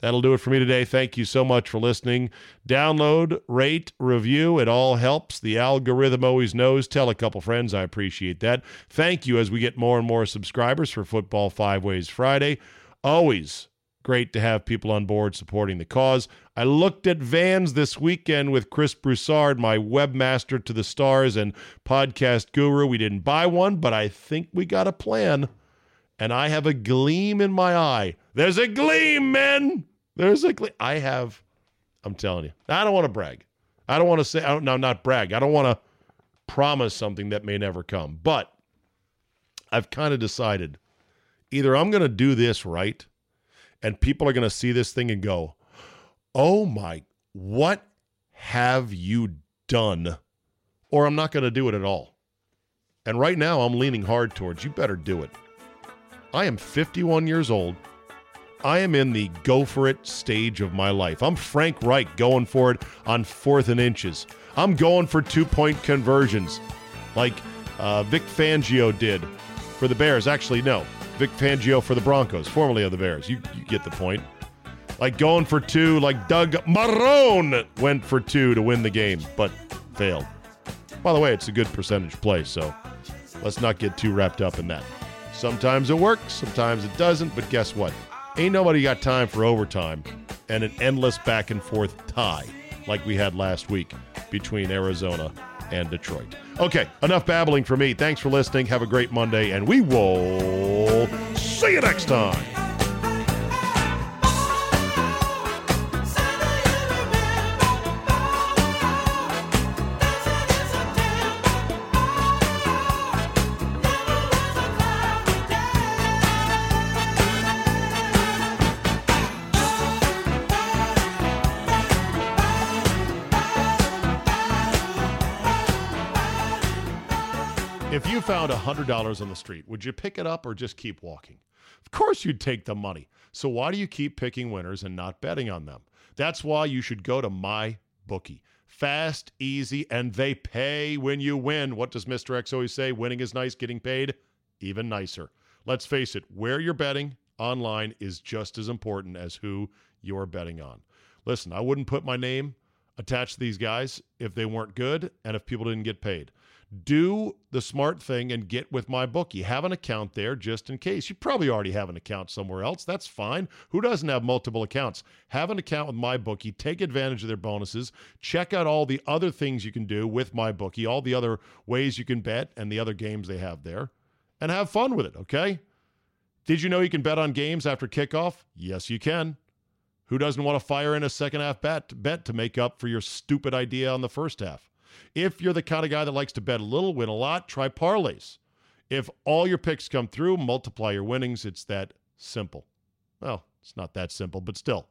That'll do it for me today. Thank you so much for listening. Download, rate, review. It all helps. The algorithm always knows. Tell a couple friends. I appreciate that. Thank you as we get more and more subscribers for Football Five Ways Friday. Always great to have people on board supporting the cause. I looked at vans this weekend with Chris Broussard, my webmaster to the stars and podcast guru. We didn't buy one, but I think we got a plan. And I have a gleam in my eye. There's a gleam, men. There's a gleam. I have, I'm telling you, I don't want to brag. I don't want to say, I don't, no, not brag. I don't want to promise something that may never come. But I've kind of decided either I'm going to do this right and people are going to see this thing and go, oh my, what have you done? Or I'm not going to do it at all. And right now, I'm leaning hard towards you better do it. I am 51 years old. I am in the go for it stage of my life. I'm Frank Reich going for it on fourth and inches. I'm going for two point conversions like uh, Vic Fangio did for the Bears. Actually, no. Vic Fangio for the Broncos, formerly of the Bears. You, you get the point. Like going for two, like Doug Marrone went for two to win the game, but failed. By the way, it's a good percentage play, so let's not get too wrapped up in that. Sometimes it works, sometimes it doesn't, but guess what? Ain't nobody got time for overtime and an endless back and forth tie like we had last week between Arizona and Detroit. Okay, enough babbling for me. Thanks for listening. Have a great Monday, and we will see you next time. Found $100 on the street, would you pick it up or just keep walking? Of course, you'd take the money. So, why do you keep picking winners and not betting on them? That's why you should go to my bookie. Fast, easy, and they pay when you win. What does Mr. X always say? Winning is nice, getting paid even nicer. Let's face it, where you're betting online is just as important as who you're betting on. Listen, I wouldn't put my name attached to these guys if they weren't good and if people didn't get paid. Do the smart thing and get with my bookie. Have an account there just in case. You probably already have an account somewhere else. That's fine. Who doesn't have multiple accounts? Have an account with my bookie. Take advantage of their bonuses. Check out all the other things you can do with my bookie, all the other ways you can bet and the other games they have there, and have fun with it, okay? Did you know you can bet on games after kickoff? Yes, you can. Who doesn't want to fire in a second half bet bet to make up for your stupid idea on the first half? If you're the kind of guy that likes to bet a little, win a lot, try parlays. If all your picks come through, multiply your winnings. It's that simple. Well, it's not that simple, but still.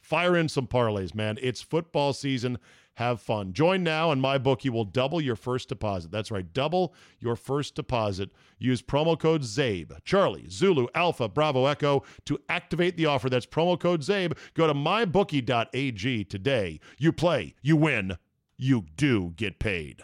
Fire in some parlays, man. It's football season. Have fun. Join now, and my bookie will double your first deposit. That's right, double your first deposit. Use promo code CZABE, Charlie, Zulu, Alpha, Bravo, Echo to activate the offer. That's promo code CZABE. Go to mybookie.ag today. You play, you win, you do get paid.